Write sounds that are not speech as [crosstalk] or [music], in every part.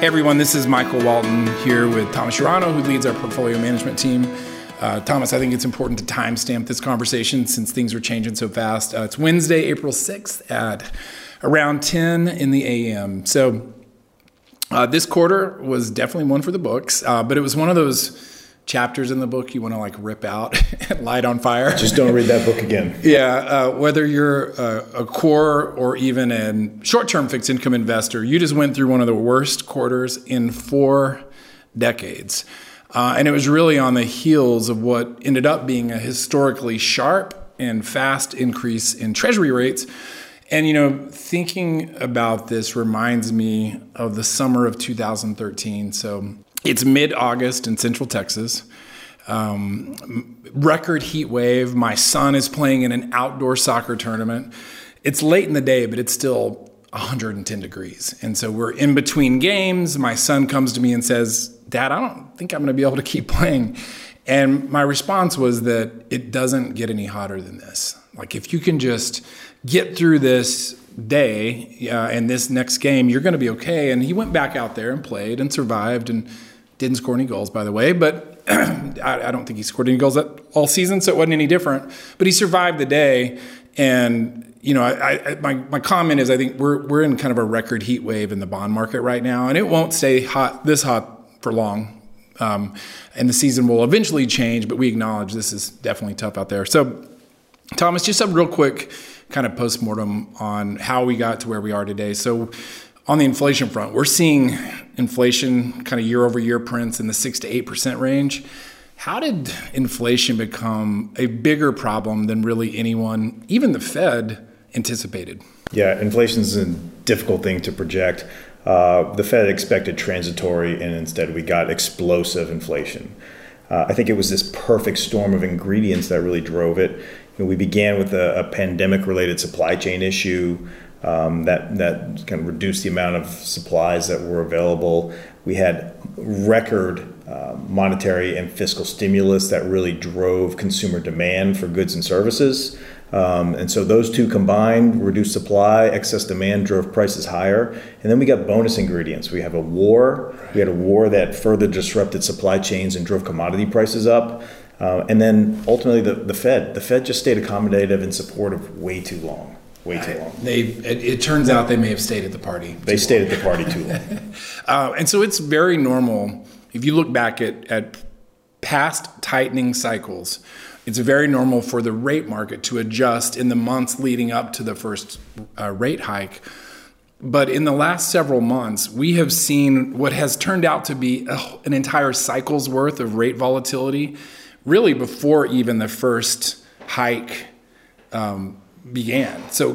Hey everyone, this is Michael Walton here with Thomas Urano, who leads our portfolio management team. Uh, Thomas, I think it's important to timestamp this conversation since things are changing so fast. Uh, it's Wednesday, April 6th at around 10 in the AM. So uh, this quarter was definitely one for the books, uh, but it was one of those chapters in the book you want to like rip out [laughs] and light on fire. Just don't read that book again. [laughs] yeah, uh, whether you're a, a, core or even a short-term fixed income investor, you just went through one of the worst quarters in four decades. Uh, and it was really on the heels of what ended up being a historically sharp and fast increase in treasury rates. And, you know, thinking about this reminds me of the summer of 2013. So it's mid August in Central Texas. Um, record heat wave. My son is playing in an outdoor soccer tournament. It's late in the day, but it's still 110 degrees. And so we're in between games. My son comes to me and says, Dad, I don't think I'm going to be able to keep playing. And my response was that it doesn't get any hotter than this. Like, if you can just get through this day uh, and this next game, you're going to be okay. And he went back out there and played and survived and didn't score any goals, by the way, but [clears throat] I, I, don't think he scored any goals all season, so it wasn't any different. But he survived the day, and you know, I, I, my my comment is I think we're we're in kind of a record heat wave in the bond market right now, and it won't stay hot this hot for long. Um, and the season will eventually change, but we acknowledge this is definitely tough out there. So, Thomas, just a real quick kind of postmortem on how we got to where we are today. So, on the inflation front, we're seeing inflation kind of year over year prints in the 6 to 8% range. How did inflation become a bigger problem than really anyone, even the Fed, anticipated? Yeah, inflation is a difficult thing to project. Uh, the Fed expected transitory, and instead we got explosive inflation. Uh, I think it was this perfect storm of ingredients that really drove it. You know, we began with a, a pandemic related supply chain issue um, that that kind of reduced the amount of supplies that were available. We had record uh, monetary and fiscal stimulus that really drove consumer demand for goods and services. Um, and so those two combined, reduced supply, excess demand drove prices higher. And then we got bonus ingredients. We have a war. We had a war that further disrupted supply chains and drove commodity prices up. Uh, and then ultimately, the, the Fed. The Fed just stayed accommodative and supportive way too long way too long. They it, it, turns out they may have stayed at the party. They stayed long. at the party too long. [laughs] uh, and so it's very normal if you look back at at past tightening cycles. It's very normal for the rate market to adjust in the months leading up to the first uh, rate hike. But in the last several months, we have seen what has turned out to be an entire cycle's worth of rate volatility, really before even the first hike um, began. So,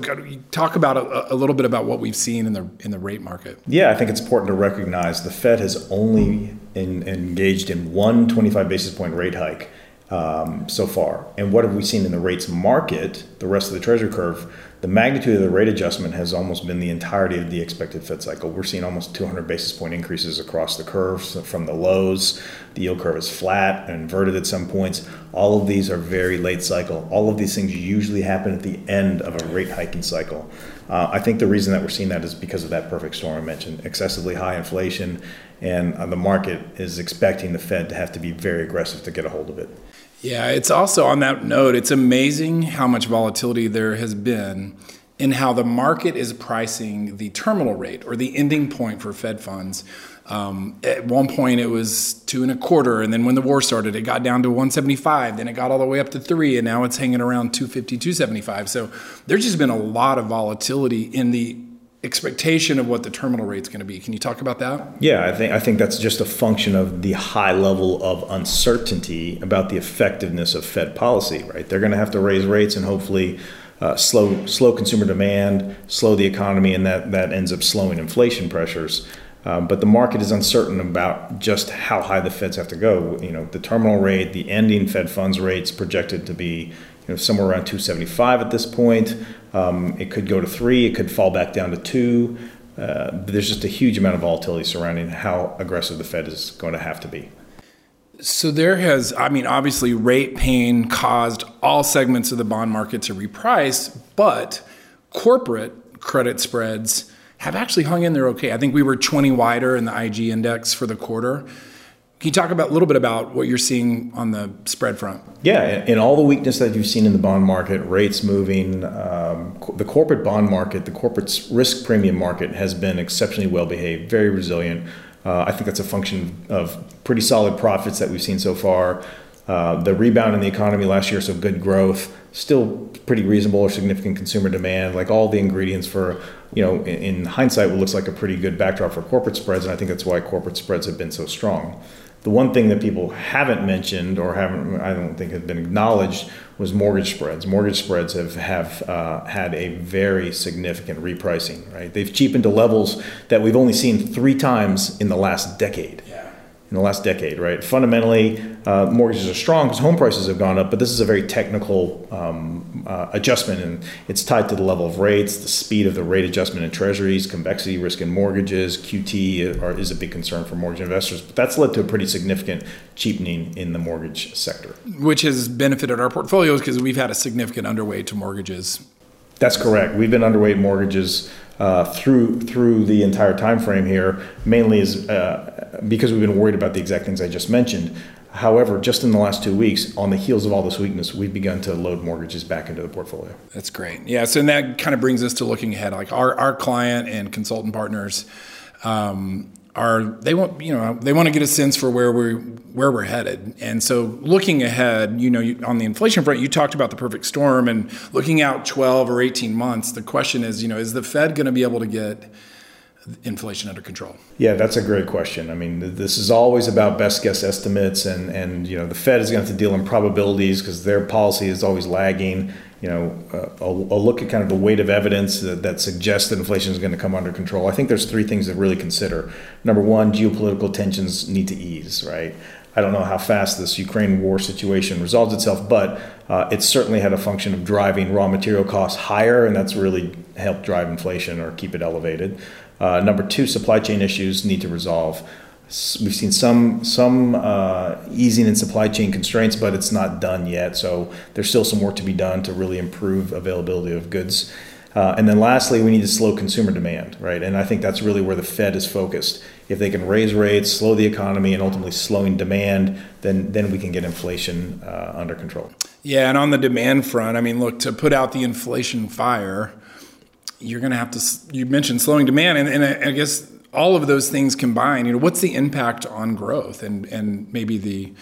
talk about a, a, little bit about what we've seen in the in the rate market. Yeah, I think it's important to recognize the Fed has only in, engaged in one 25 basis point rate hike um, so far. And what have we seen in the rates market, the rest of the Treasury curve? The magnitude of the rate adjustment has almost been the entirety of the expected Fed cycle. We're seeing almost 200 basis point increases across the curves from the lows. The yield curve is flat and inverted at some points. All of these are very late cycle. All of these things usually happen at the end of a rate hiking cycle. Uh, I think the reason that we're seeing that is because of that perfect storm I mentioned excessively high inflation, and uh, the market is expecting the Fed to have to be very aggressive to get a hold of it. Yeah, it's also on that note, it's amazing how much volatility there has been in how the market is pricing the terminal rate or the ending point for Fed funds. Um, at one point, it was two and a quarter, and then when the war started, it got down to 175. Then it got all the way up to three, and now it's hanging around 250, 275. So there's just been a lot of volatility in the expectation of what the terminal rate is going to be. Can you talk about that? Yeah, I think I think that's just a function of the high level of uncertainty about the effectiveness of Fed policy. Right, they're going to have to raise rates and hopefully. Uh, slow, slow consumer demand, slow the economy, and that, that ends up slowing inflation pressures. Um, but the market is uncertain about just how high the Feds have to go. You know, the terminal rate, the ending Fed funds rates projected to be you know, somewhere around 275 at this point. Um, it could go to three. It could fall back down to two. Uh, there's just a huge amount of volatility surrounding how aggressive the Fed is going to have to be. So there has, I mean, obviously, rate pain caused all segments of the bond market to reprice, but corporate credit spreads have actually hung in there okay. I think we were 20 wider in the IG index for the quarter. Can you talk about a little bit about what you're seeing on the spread front? Yeah, in all the weakness that you've seen in the bond market, rates moving, um, the corporate bond market, the corporate risk premium market has been exceptionally well behaved, very resilient. Uh, I think that's a function of pretty solid profits that we've seen so far. Uh, the rebound in the economy last year, so good growth, still pretty reasonable or significant consumer demand, like all the ingredients for, you know, in, in hindsight, what looks like a pretty good backdrop for corporate spreads, and I think that's why corporate spreads have been so strong. The one thing that people haven't mentioned or haven't, I don't think, have been acknowledged was mortgage spreads. Mortgage spreads have have uh, had a very significant repricing. Right, they've cheapened to levels that we've only seen three times in the last decade. Yeah in the last decade, right? Fundamentally, uh, mortgages are strong because home prices have gone up, but this is a very technical um, uh, adjustment, and it's tied to the level of rates, the speed of the rate adjustment in treasuries, convexity risk in mortgages. QT are, is a big concern for mortgage investors, but that's led to a pretty significant cheapening in the mortgage sector, which has benefited our portfolios because we've had a significant underweight to mortgages. That's correct. We've been underweight mortgages uh, through through the entire time frame here, mainly is uh, because we've been worried about the exact things I just mentioned. However, just in the last two weeks, on the heels of all this weakness, we've begun to load mortgages back into the portfolio. That's great. Yeah. So and that kind of brings us to looking ahead. Like our, our client and consultant partners, um, are they want you know they want to get a sense for where we're where we're headed. And so looking ahead you know you, on the inflation front you talked about the perfect storm and looking out 12 or 18 months the question is you know is the fed going to be able to get inflation under control? Yeah that's a great question. I mean this is always about best guess estimates and and you know the fed is going to have to deal in probabilities because their policy is always lagging you know, uh, a, a, look at kind of the weight of evidence that, that, suggests that inflation is going to come under control. I think there's three things to really consider. Number one, geopolitical tensions need to ease, right? I don't know how fast this Ukraine war situation resolves itself, but uh, it's certainly had a function of driving raw material costs higher, and that's really helped drive inflation or keep it elevated. Uh, number two, supply chain issues need to resolve. We've seen some some uh, easing in supply chain constraints, but it's not done yet. So there's still some work to be done to really improve availability of goods. Uh, and then lastly, we need to slow consumer demand, right? And I think that's really where the Fed is focused. If they can raise rates, slow the economy, and ultimately slowing demand, then then we can get inflation uh, under control. Yeah, and on the demand front, I mean, look to put out the inflation fire, you're going to have to. You mentioned slowing demand, and, and I, I guess all of those things combined, you know, what's the impact on growth and, and maybe the,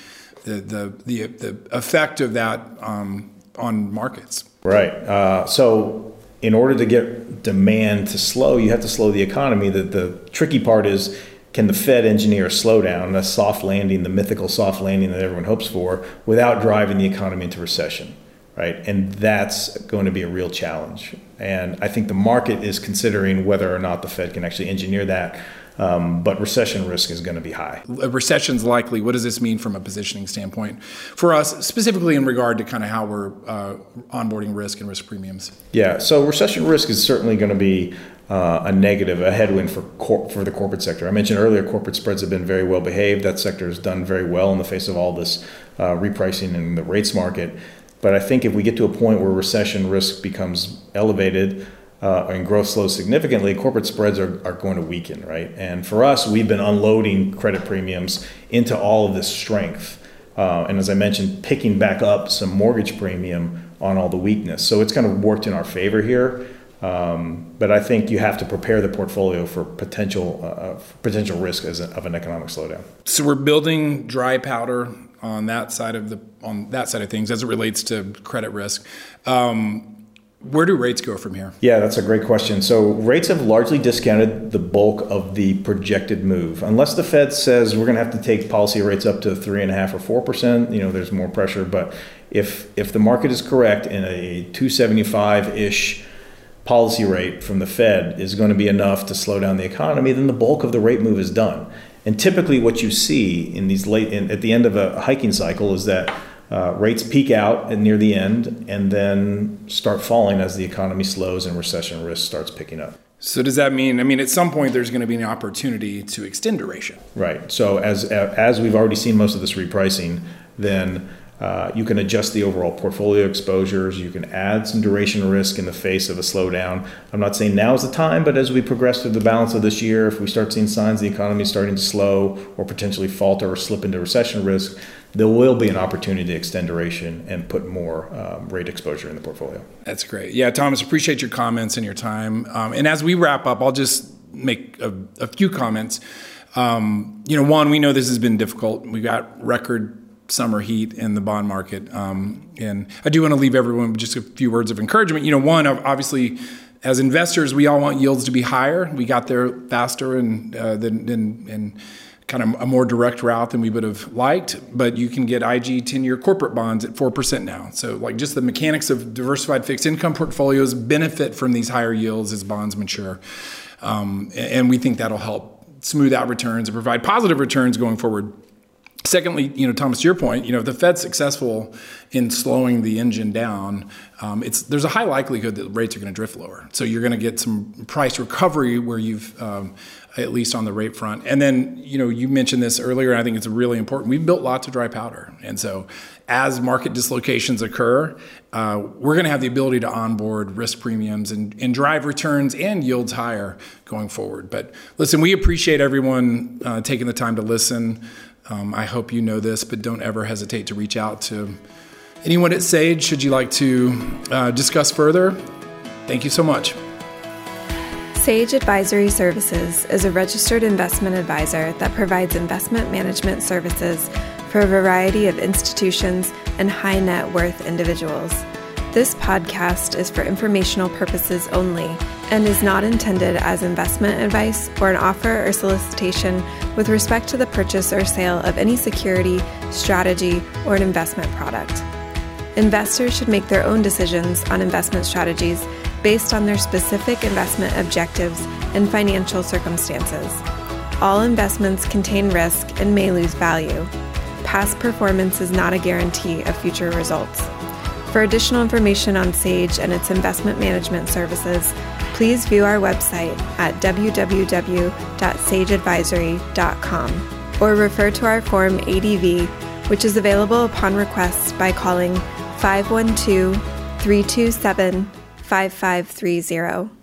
the, the, the, the effect of that um, on markets? Right. Uh, so, in order to get demand to slow, you have to slow the economy. The, the tricky part is can the Fed engineer a slowdown, a soft landing, the mythical soft landing that everyone hopes for, without driving the economy into recession? Right. And that's going to be a real challenge. And I think the market is considering whether or not the Fed can actually engineer that. Um, but recession risk is going to be high. A recession's likely. What does this mean from a positioning standpoint for us, specifically in regard to kind of how we're uh, onboarding risk and risk premiums? Yeah, so recession risk is certainly going to be uh, a negative, a headwind for cor- for the corporate sector. I mentioned earlier, corporate spreads have been very well behaved. That sector has done very well in the face of all this uh, repricing in the rates market. But I think if we get to a point where recession risk becomes elevated uh, and growth slows significantly, corporate spreads are, are going to weaken, right? And for us, we've been unloading credit premiums into all of this strength. Uh, and as I mentioned, picking back up some mortgage premium on all the weakness. So it's kind of worked in our favor here. Um, but I think you have to prepare the portfolio for potential uh, uh potential risk as a, of an economic slowdown. So we're building dry powder on that side of the on that side of things as it relates to credit risk. Um, where do rates go from here? Yeah, that's a great question. So rates have largely discounted the bulk of the projected move, unless the Fed says we're going to have to take policy rates up to three and a half or four percent. You know, there's more pressure. But if if the market is correct in a 275 ish policy rate from the Fed is going to be enough to slow down the economy, then the bulk of the rate move is done. And typically, what you see in these late in, at the end of a hiking cycle is that uh, rates peak out near the end and then start falling as the economy slows and recession risk starts picking up. So does that mean? I mean, at some point there's going to be an opportunity to extend duration. Right. So as as we've already seen most of this repricing, then Uh, you can adjust the overall portfolio exposures. You can add some duration risk in the face of a slowdown. I'm not saying now is the time, but as we progress through the balance of this year, if we start seeing signs the economy is starting to slow or potentially falter or slip into recession risk, there will be an opportunity to extend duration and put more um, rate exposure in the portfolio. That's great. Yeah, Thomas, appreciate your comments and your time. Um, and as we wrap up, I'll just make a, a few comments. Um, you know, one, we know this has been difficult. We got record summer heat in the bond market. Um, and I do want to leave everyone with just a few words of encouragement. You know, one, obviously, as investors, we all want yields to be higher. We got there faster and uh, than, than and kind of a more direct route than we would have liked. But you can get IG 10 year corporate bonds at 4% now. So, like, just the mechanics of diversified fixed income portfolios benefit from these higher yields as bonds mature. Um, and we think that'll help smooth out returns and provide positive returns going forward. Secondly, you know, Thomas, to your point, you know, if the Fed's successful in slowing the engine down, um, it's there's a high likelihood that rates are going to drift lower. So you're going to get some price recovery where you've um, at least on the rate front. And then, you know, you mentioned this earlier. I think it's really important. We've built lots of dry powder, and so as market dislocations occur, uh, we're going to have the ability to onboard risk premiums and, and, drive returns and yields higher going forward. But listen, we appreciate everyone uh, taking the time to listen. Um, I hope you know this, but don't ever hesitate to reach out to anyone at Sage should you like to uh, discuss further. Thank you so much. Sage Advisory Services is a registered investment advisor that provides investment management services for a variety of institutions and high net worth individuals. This podcast is for informational purposes only and is not intended as investment advice or an offer or solicitation with respect to the purchase or sale of any security, strategy, or an investment product. Investors should make their own decisions on investment strategies based on their specific investment objectives and financial circumstances. All investments contain risk and may lose value. Past performance is not a guarantee of future results. For additional information on Sage and its investment management services, please view our website at www.sageadvisory.com or refer to our Form ADV, which is available upon request by calling 512 327 5530.